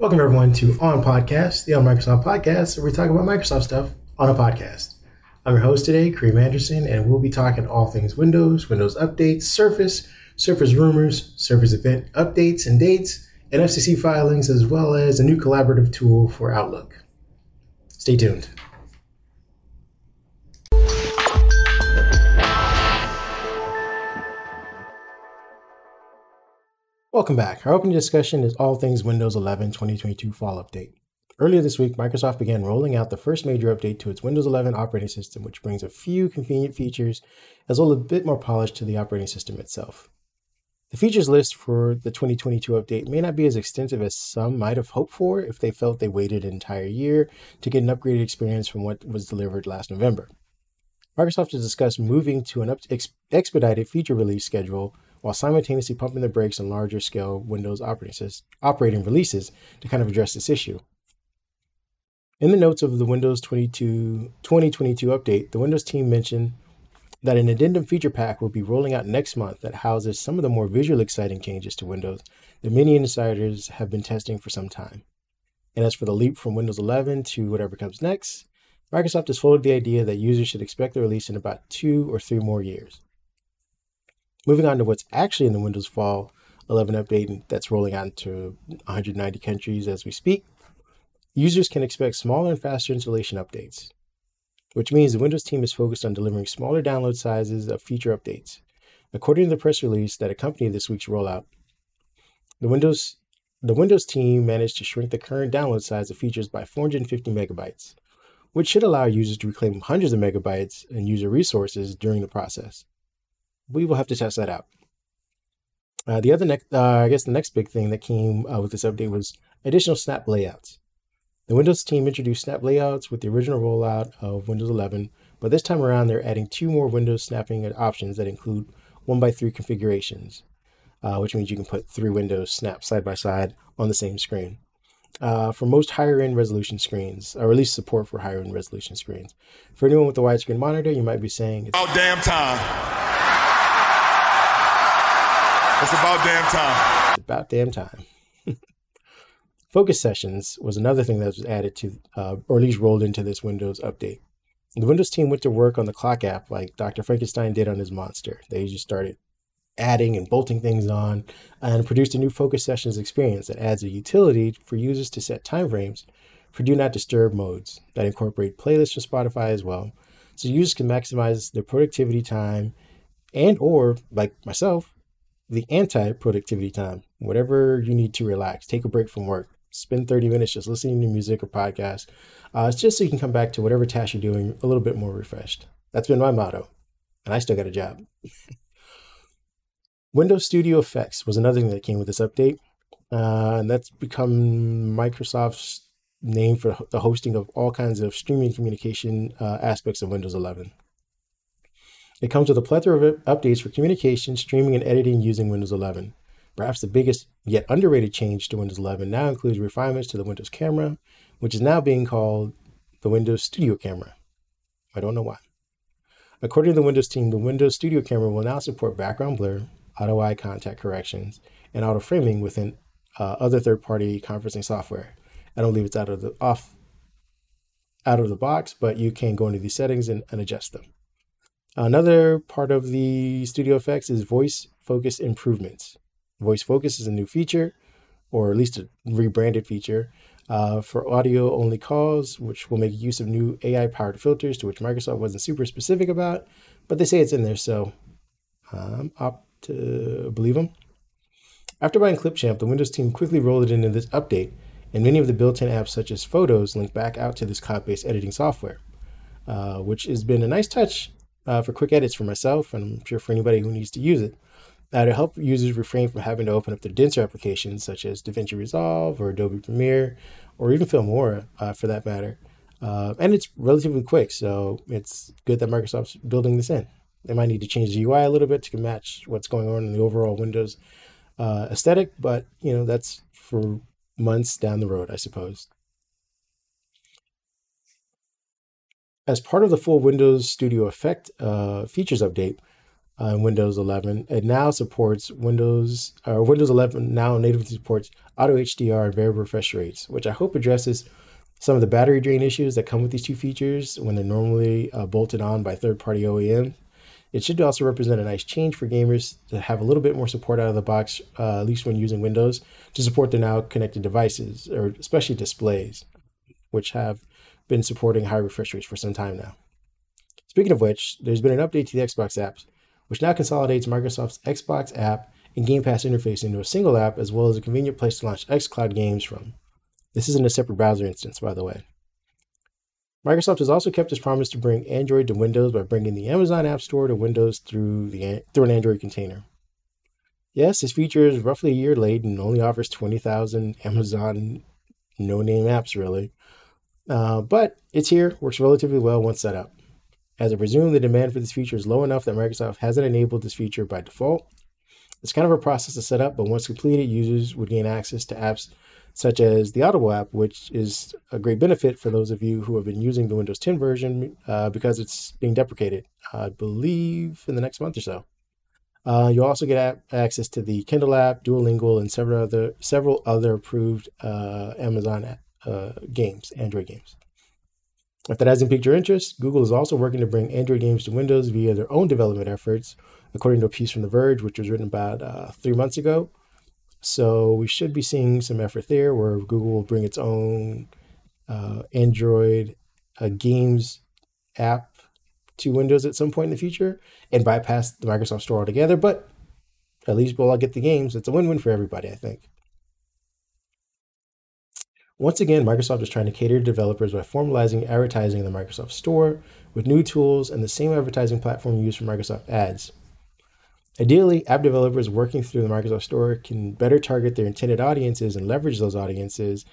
Welcome everyone to On Podcast, the On Microsoft podcast, where we talk about Microsoft stuff on a podcast. I'm your host today, Kareem Anderson, and we'll be talking all things Windows, Windows updates, Surface, Surface rumors, Surface event updates and dates, and FCC filings, as well as a new collaborative tool for Outlook. Stay tuned. Welcome back. Our opening discussion is all things Windows 11 2022 Fall Update. Earlier this week, Microsoft began rolling out the first major update to its Windows 11 operating system, which brings a few convenient features as well as a bit more polish to the operating system itself. The features list for the 2022 update may not be as extensive as some might have hoped for if they felt they waited an entire year to get an upgraded experience from what was delivered last November. Microsoft has discussed moving to an expedited feature release schedule while simultaneously pumping the brakes on larger scale Windows operating, releases to kind of address this issue. In the notes of the Windows 22, 2022 update, the Windows team mentioned that an addendum feature pack will be rolling out next month that houses some of the more visually exciting changes to Windows that many insiders have been testing for some time. And as for the leap from Windows 11 to whatever comes next, Microsoft has folded the idea that users should expect the release in about two or three more years. Moving on to what's actually in the Windows Fall 11 update that's rolling out to 190 countries as we speak, users can expect smaller and faster installation updates, which means the Windows team is focused on delivering smaller download sizes of feature updates. According to the press release that accompanied this week's rollout, the Windows the Windows team managed to shrink the current download size of features by 450 megabytes, which should allow users to reclaim hundreds of megabytes in user resources during the process we will have to test that out. Uh, the other next, uh, I guess the next big thing that came uh, with this update was additional snap layouts. The Windows team introduced snap layouts with the original rollout of Windows 11, but this time around they're adding two more Windows snapping options that include one by three configurations, uh, which means you can put three windows snapped side by side on the same screen. Uh, for most higher end resolution screens, or at least support for higher end resolution screens. For anyone with a widescreen monitor, you might be saying, "Oh, damn time." It's about damn time. It's about damn time. Focus sessions was another thing that was added to, uh, or at least rolled into this Windows update. The Windows team went to work on the clock app like Dr. Frankenstein did on his monster. They just started adding and bolting things on and produced a new Focus Sessions experience that adds a utility for users to set time frames for do not disturb modes that incorporate playlists from Spotify as well. So users can maximize their productivity time and or like myself the anti productivity time. Whatever you need to relax, take a break from work, spend 30 minutes just listening to music or podcast. Uh, it's just so you can come back to whatever task you're doing a little bit more refreshed. That's been my motto, and I still got a job. Windows Studio Effects was another thing that came with this update, uh, and that's become Microsoft's name for the hosting of all kinds of streaming communication uh, aspects of Windows 11. It comes with a plethora of updates for communication, streaming, and editing using Windows 11. Perhaps the biggest yet underrated change to Windows 11 now includes refinements to the Windows camera, which is now being called the Windows Studio Camera. I don't know why. According to the Windows team, the Windows Studio Camera will now support background blur, auto eye contact corrections, and auto framing within uh, other third-party conferencing software. I don't believe it's out of the off out of the box, but you can go into these settings and, and adjust them. Another part of the Studio Effects is voice focus improvements. Voice focus is a new feature, or at least a rebranded feature, uh, for audio only calls, which will make use of new AI powered filters to which Microsoft wasn't super specific about, but they say it's in there, so I'm up to believe them. After buying Clipchamp, the Windows team quickly rolled it into this update, and many of the built in apps, such as Photos, link back out to this cloud based editing software, uh, which has been a nice touch uh, for quick edits for myself, and I'm sure for anybody who needs to use it. Uh, to help users refrain from having to open up their denser applications such as DaVinci Resolve or Adobe Premiere or even Filmora uh, for that matter. Uh, and it's relatively quick, so it's good that Microsoft's building this in. They might need to change the UI a little bit to match what's going on in the overall Windows uh, aesthetic, but you know that's for months down the road, I suppose. As part of the full Windows Studio Effect uh, features update, uh, in Windows 11. It now supports Windows or Windows 11 now natively supports auto HDR and variable refresh rates, which I hope addresses some of the battery drain issues that come with these two features when they're normally uh, bolted on by third-party OEMs. It should also represent a nice change for gamers to have a little bit more support out of the box, uh, at least when using Windows, to support their now connected devices, or especially displays, which have been supporting high refresh rates for some time now. Speaking of which, there's been an update to the Xbox apps, which now consolidates Microsoft's Xbox app and Game Pass interface into a single app, as well as a convenient place to launch xCloud games from. This isn't a separate browser instance, by the way. Microsoft has also kept its promise to bring Android to Windows by bringing the Amazon App Store to Windows through, the, through an Android container. Yes, this feature is roughly a year late and only offers 20,000 Amazon no name apps, really. Uh, but it's here, works relatively well once set up. As I presume the demand for this feature is low enough that Microsoft hasn't enabled this feature by default. It's kind of a process to set up, but once completed, users would gain access to apps such as the Audible app, which is a great benefit for those of you who have been using the Windows 10 version uh, because it's being deprecated, I believe, in the next month or so. Uh, you'll also get access to the Kindle app, Duolingo, and several other several other approved uh, Amazon uh, games, Android games. If that hasn't piqued your interest, Google is also working to bring Android games to Windows via their own development efforts, according to a piece from The Verge, which was written about uh, three months ago. So we should be seeing some effort there where Google will bring its own uh, Android uh, games app to Windows at some point in the future and bypass the Microsoft Store altogether. But at least we'll all get the games. It's a win win for everybody, I think. Once again, Microsoft is trying to cater to developers by formalizing advertising in the Microsoft Store with new tools and the same advertising platform used for Microsoft Ads. Ideally, app developers working through the Microsoft Store can better target their intended audiences and leverage those audiences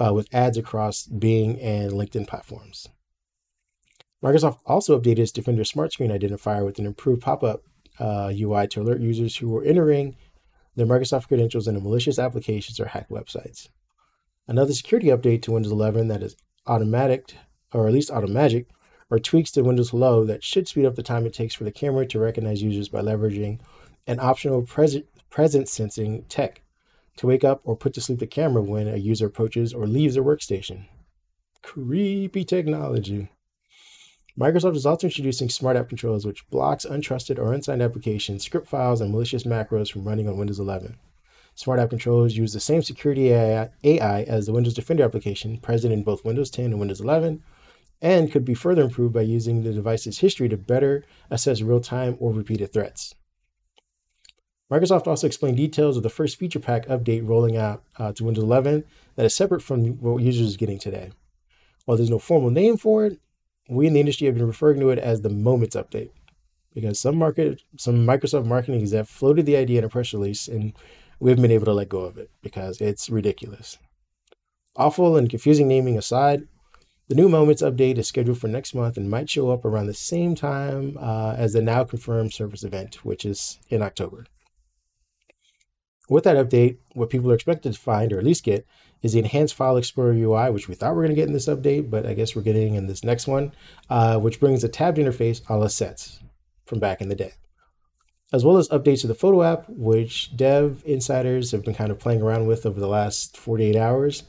uh, with ads across Bing and LinkedIn platforms. Microsoft also updated its Defender Smart Screen identifier with an improved pop up uh, UI to alert users who were entering their Microsoft credentials into malicious applications or hacked websites. Another security update to Windows 11 that is automatic, or at least automagic, or tweaks to Windows Hello that should speed up the time it takes for the camera to recognize users by leveraging an optional pres- presence sensing tech to wake up or put to sleep the camera when a user approaches or leaves their workstation. Creepy technology. Microsoft is also introducing Smart App Controls, which blocks untrusted or unsigned applications, script files, and malicious macros from running on Windows 11. Smart App Controls use the same security AI, AI as the Windows Defender application present in both Windows 10 and Windows 11, and could be further improved by using the device's history to better assess real time or repeated threats. Microsoft also explained details of the first feature pack update rolling out uh, to Windows 11 that is separate from what users are getting today. While there's no formal name for it, we in the industry have been referring to it as the Moments Update because some market, some Microsoft marketing exec floated the idea in a press release, and we haven't been able to let go of it because it's ridiculous. Awful and confusing naming aside, the new Moments update is scheduled for next month and might show up around the same time uh, as the now confirmed Surface event, which is in October. With that update, what people are expected to find, or at least get, is the enhanced File Explorer UI, which we thought we were going to get in this update, but I guess we're getting in this next one, uh, which brings a tabbed interface a la sets from back in the day. As well as updates to the Photo app, which dev insiders have been kind of playing around with over the last 48 hours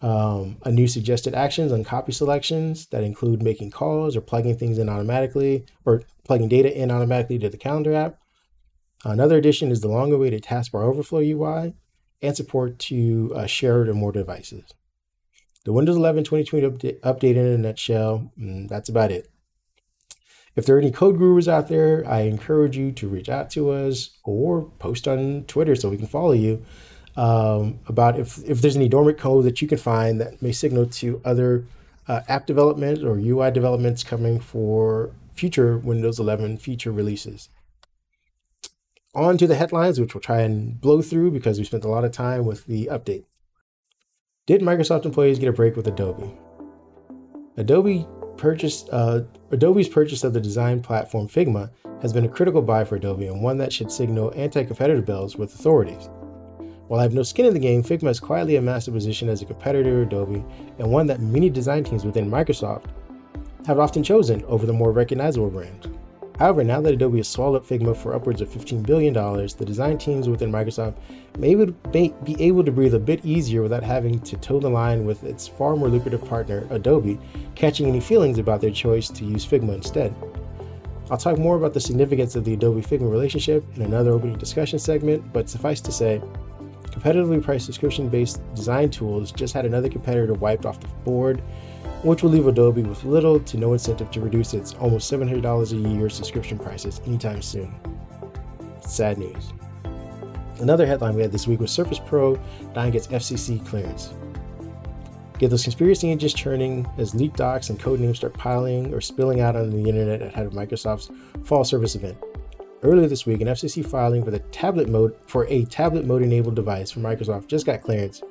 um, a new suggested actions on copy selections that include making calls or plugging things in automatically or plugging data in automatically to the calendar app. Another addition is the long awaited taskbar overflow UI and support to uh, shared or more devices. The Windows 11 2020 update, update in a nutshell, mm, that's about it. If there are any code gurus out there, I encourage you to reach out to us or post on Twitter so we can follow you um, about if, if there's any dormant code that you can find that may signal to other uh, app development or UI developments coming for future Windows 11 feature releases. On to the headlines, which we'll try and blow through because we spent a lot of time with the update. Did Microsoft employees get a break with Adobe? Adobe purchased uh, Adobe's purchase of the design platform Figma has been a critical buy for Adobe and one that should signal anti-competitive bells with authorities. While I have no skin in the game, Figma has quietly amassed a position as a competitor to Adobe and one that many design teams within Microsoft have often chosen over the more recognizable brand. However, now that Adobe has swallowed Figma for upwards of $15 billion, the design teams within Microsoft may be able to breathe a bit easier without having to toe the line with its far more lucrative partner, Adobe, catching any feelings about their choice to use Figma instead. I'll talk more about the significance of the Adobe Figma relationship in another opening discussion segment, but suffice to say, competitively priced subscription based design tools just had another competitor wiped off the board which will leave Adobe with little to no incentive to reduce its almost $700 a year subscription prices anytime soon. Sad news. Another headline we had this week was Surface Pro dying its FCC clearance. Get those conspiracy engines churning as leaked docs and code names start piling or spilling out on the internet ahead of Microsoft's fall Surface event. Earlier this week, an FCC filing for the tablet mode for a tablet mode enabled device from Microsoft just got clearance,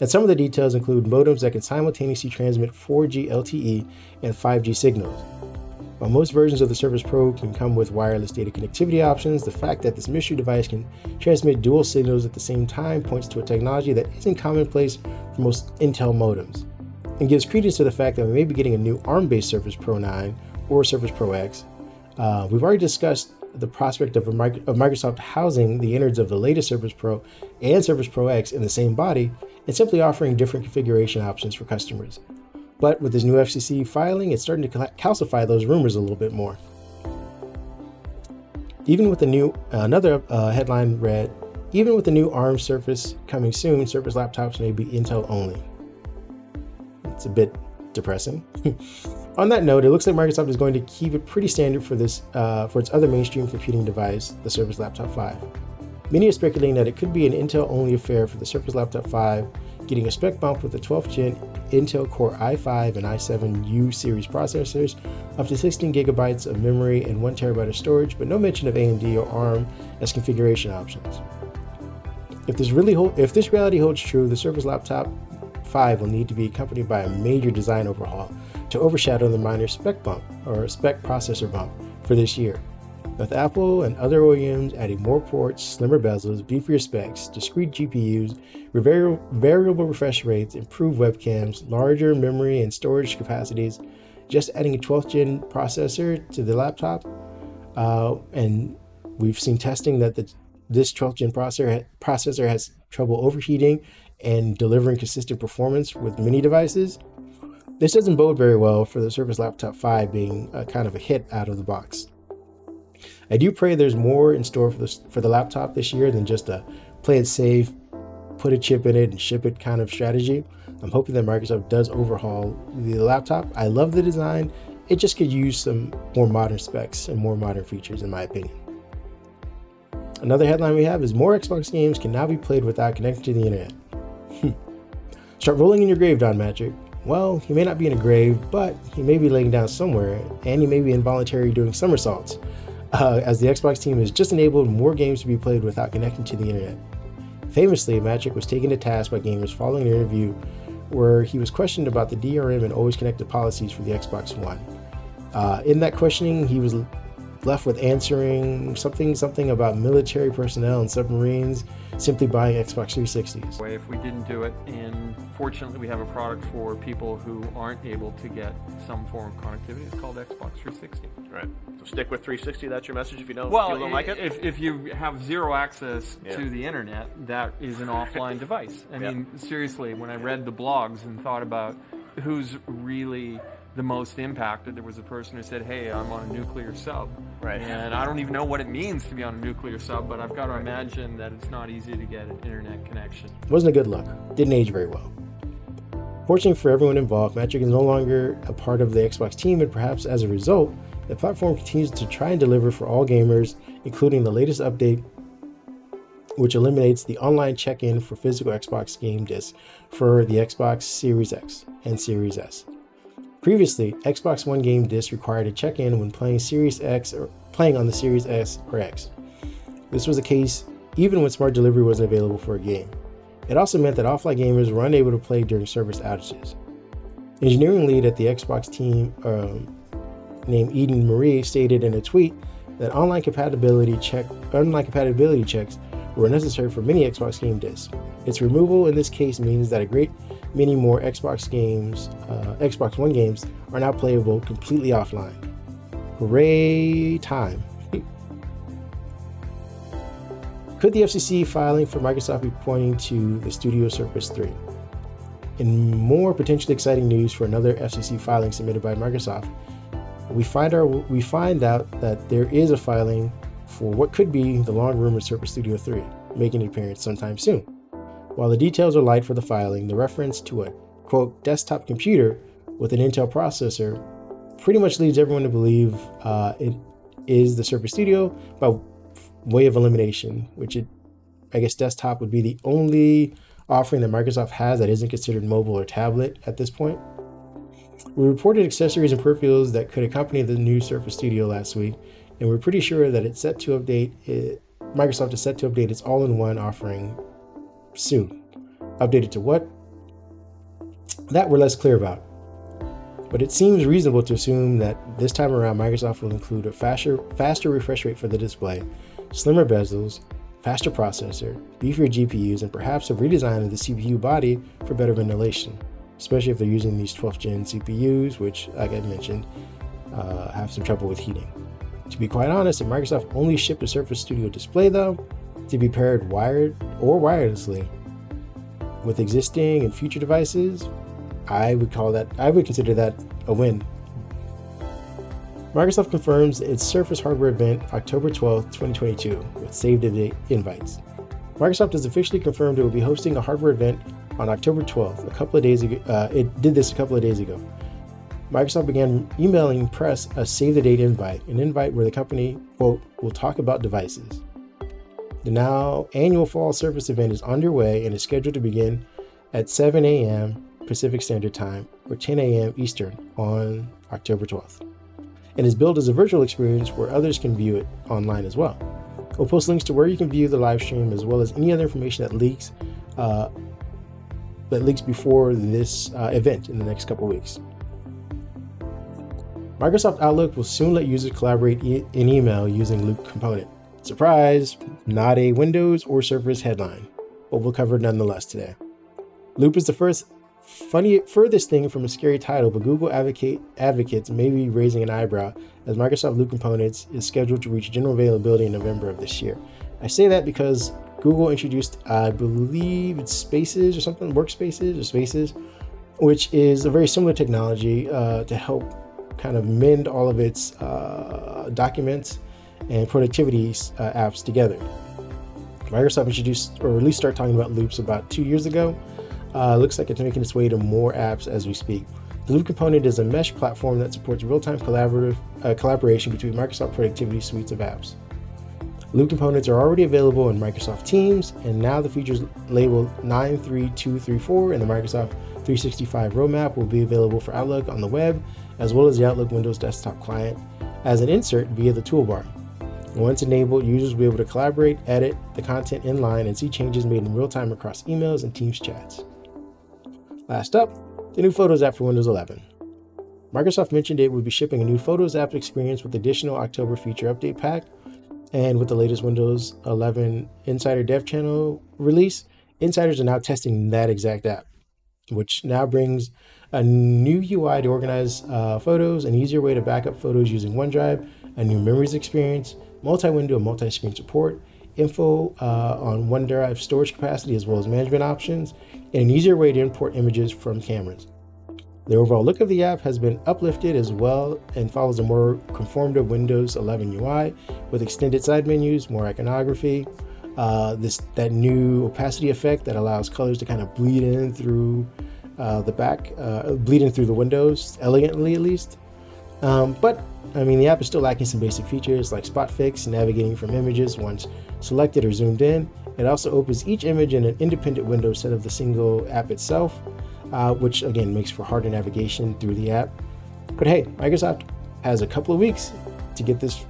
and some of the details include modems that can simultaneously transmit 4G LTE and 5G signals. While most versions of the Surface Pro can come with wireless data connectivity options, the fact that this mystery device can transmit dual signals at the same time points to a technology that isn't commonplace for most Intel modems, and gives credence to the fact that we may be getting a new ARM based Surface Pro 9 or Surface Pro X. Uh, we've already discussed the prospect of, of Microsoft housing the innards of the latest Surface Pro and Surface Pro X in the same body, and simply offering different configuration options for customers. But with this new FCC filing, it's starting to calcify those rumors a little bit more. Even with the new, uh, another uh, headline read, even with the new ARM Surface coming soon, Surface laptops may be Intel only. It's a bit depressing. On that note, it looks like Microsoft is going to keep it pretty standard for this uh, for its other mainstream computing device, the Surface Laptop 5. Many are speculating that it could be an Intel only affair for the Surface Laptop 5, getting a spec bump with the 12th gen Intel Core i5 and i7 U series processors, up to 16 gigabytes of memory and 1 terabyte of storage, but no mention of AMD or ARM as configuration options. If this really hold, if this reality holds true, the Surface Laptop 5 will need to be accompanied by a major design overhaul to overshadow the minor spec bump or spec processor bump for this year with Apple and other OEMs adding more ports, slimmer bezels, beefier specs, discrete GPUs, variable refresh rates, improved webcams, larger memory and storage capacities, just adding a 12th gen processor to the laptop. Uh, and we've seen testing that the, this 12th gen processor, processor has trouble overheating and delivering consistent performance with many devices. This doesn't bode very well for the Surface Laptop 5 being a kind of a hit out of the box. I do pray there's more in store for the, for the laptop this year than just a play it safe, put a chip in it, and ship it kind of strategy. I'm hoping that Microsoft does overhaul the laptop. I love the design. It just could use some more modern specs and more modern features, in my opinion. Another headline we have is more Xbox games can now be played without connecting to the internet. Start rolling in your grave, Don Mattrick. Well, he may not be in a grave, but he may be laying down somewhere, and he may be involuntarily doing somersaults uh, as the Xbox team has just enabled more games to be played without connecting to the internet. Famously, Mattrick was taken to task by gamers following an interview where he was questioned about the DRM and always connected policies for the Xbox One. Uh, in that questioning, he was left with answering something something about military personnel and submarines simply buying Xbox 360s. If we didn't do it, and fortunately we have a product for people who aren't able to get some form of connectivity, it's called Xbox 360. Right. So stick with 360. That's your message. If you don't, well, you don't like it. If, if you have zero access yeah. to the internet, that is an offline device. I mean, seriously, when I read the blogs and thought about who's really the most impacted. There was a person who said, "Hey, I'm on a nuclear sub," right? And I don't even know what it means to be on a nuclear sub, but I've got to imagine that it's not easy to get an internet connection. It wasn't a good look. Didn't age very well. Fortunately for everyone involved, Mattrick is no longer a part of the Xbox team, and perhaps as a result, the platform continues to try and deliver for all gamers, including the latest update which eliminates the online check-in for physical Xbox game discs for the Xbox Series X and Series S. Previously, Xbox One game disc required a check-in when playing Series X or playing on the Series S or X. This was the case even when smart delivery wasn't available for a game. It also meant that offline gamers were unable to play during service outages. Engineering lead at the Xbox team um, named Eden Marie stated in a tweet that online compatibility check online compatibility checks were necessary for many Xbox game discs. Its removal in this case means that a great many more Xbox games, uh, Xbox One games, are now playable completely offline. Hooray time. Could the FCC filing for Microsoft be pointing to the Studio Surface 3? In more potentially exciting news for another FCC filing submitted by Microsoft, we find our we find out that there is a filing for what could be the long rumored Surface Studio 3, making an appearance sometime soon. While the details are light for the filing, the reference to a quote desktop computer with an Intel processor pretty much leads everyone to believe uh, it is the Surface Studio by way of elimination, which it, I guess desktop would be the only offering that Microsoft has that isn't considered mobile or tablet at this point. We reported accessories and peripherals that could accompany the new Surface Studio last week, and we're pretty sure that it's set to update. It, Microsoft is set to update its all-in-one offering soon. Updated to what? That we're less clear about. But it seems reasonable to assume that this time around Microsoft will include a faster, faster refresh rate for the display, slimmer bezels, faster processor, beefier GPUs, and perhaps a redesign of the CPU body for better ventilation, especially if they're using these 12th gen CPUs, which, like I mentioned, uh, have some trouble with heating. To be quite honest, if Microsoft only shipped a Surface Studio display, though, to be paired wired or wirelessly with existing and future devices, I would call that, I would consider that a win. Microsoft confirms its Surface hardware event October 12, 2022, with save the invites. Microsoft has officially confirmed it will be hosting a hardware event on October 12th. A couple of days ago, uh, it did this a couple of days ago. Microsoft began emailing press a save the date invite, an invite where the company, quote, will talk about devices. The now annual fall Surface event is underway and is scheduled to begin at 7 a.m. Pacific Standard Time or 10 a.m. Eastern on October 12th, and is billed as a virtual experience where others can view it online as well. We'll post links to where you can view the live stream as well as any other information that leaks uh, that leaks before this uh, event in the next couple weeks. Microsoft Outlook will soon let users collaborate e- in email using Loop Component. Surprise, not a Windows or Surface headline, but we'll cover nonetheless today. Loop is the first funny furthest thing from a scary title, but Google advocate, advocates may be raising an eyebrow as Microsoft Loop Components is scheduled to reach general availability in November of this year. I say that because Google introduced, I believe it's Spaces or something, Workspaces or Spaces, which is a very similar technology uh, to help kind of mend all of its uh, documents and productivity uh, apps together. Microsoft introduced, or at least started talking about loops about two years ago. Uh, looks like it's making its way to more apps as we speak. The Loop component is a mesh platform that supports real-time collaborative uh, collaboration between Microsoft productivity suites of apps. Loop components are already available in Microsoft Teams, and now the features labeled 93234 in the Microsoft 365 roadmap will be available for Outlook on the web, as well as the Outlook Windows desktop client, as an insert via the toolbar. Once enabled, users will be able to collaborate, edit the content in line, and see changes made in real time across emails and Teams chats. Last up, the new Photos app for Windows 11. Microsoft mentioned it would be shipping a new Photos app experience with additional October feature update pack, and with the latest Windows 11 Insider Dev Channel release, insiders are now testing that exact app, which now brings a new UI to organize uh, photos, an easier way to back up photos using OneDrive, a new memories experience, multi-window and multi-screen support, info uh, on OneDrive storage capacity as well as management options, and an easier way to import images from cameras. The overall look of the app has been uplifted as well and follows a more conformed to Windows 11 UI with extended side menus, more iconography, uh, this that new opacity effect that allows colors to kind of bleed in through uh, the back, uh, bleed in through the windows elegantly at least. Um, but I mean, the app is still lacking some basic features like spot fix, navigating from images once selected or zoomed in. It also opens each image in an independent window instead of the single app itself, uh, which again makes for harder navigation through the app. But hey, Microsoft has a couple of weeks to get this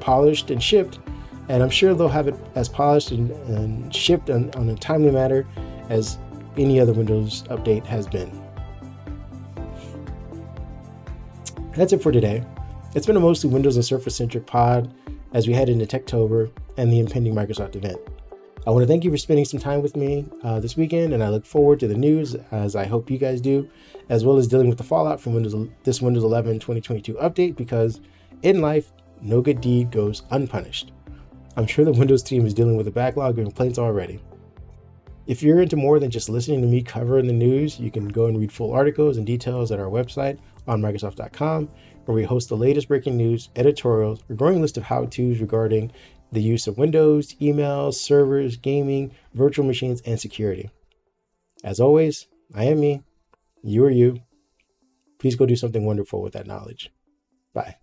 polished and shipped, and I'm sure they'll have it as polished and, and shipped on, on a timely manner as any other Windows update has been. That's it for today. It's been a mostly Windows and Surface centric pod as we head into Techtober and the impending Microsoft event. I want to thank you for spending some time with me uh, this weekend, and I look forward to the news, as I hope you guys do, as well as dealing with the fallout from Windows this Windows 11 2022 update. Because in life, no good deed goes unpunished. I'm sure the Windows team is dealing with a backlog of complaints already. If you're into more than just listening to me covering the news, you can go and read full articles and details at our website on Microsoft.com, where we host the latest breaking news, editorials, a growing list of how to's regarding the use of Windows, emails, servers, gaming, virtual machines, and security. As always, I am me, you are you. Please go do something wonderful with that knowledge. Bye.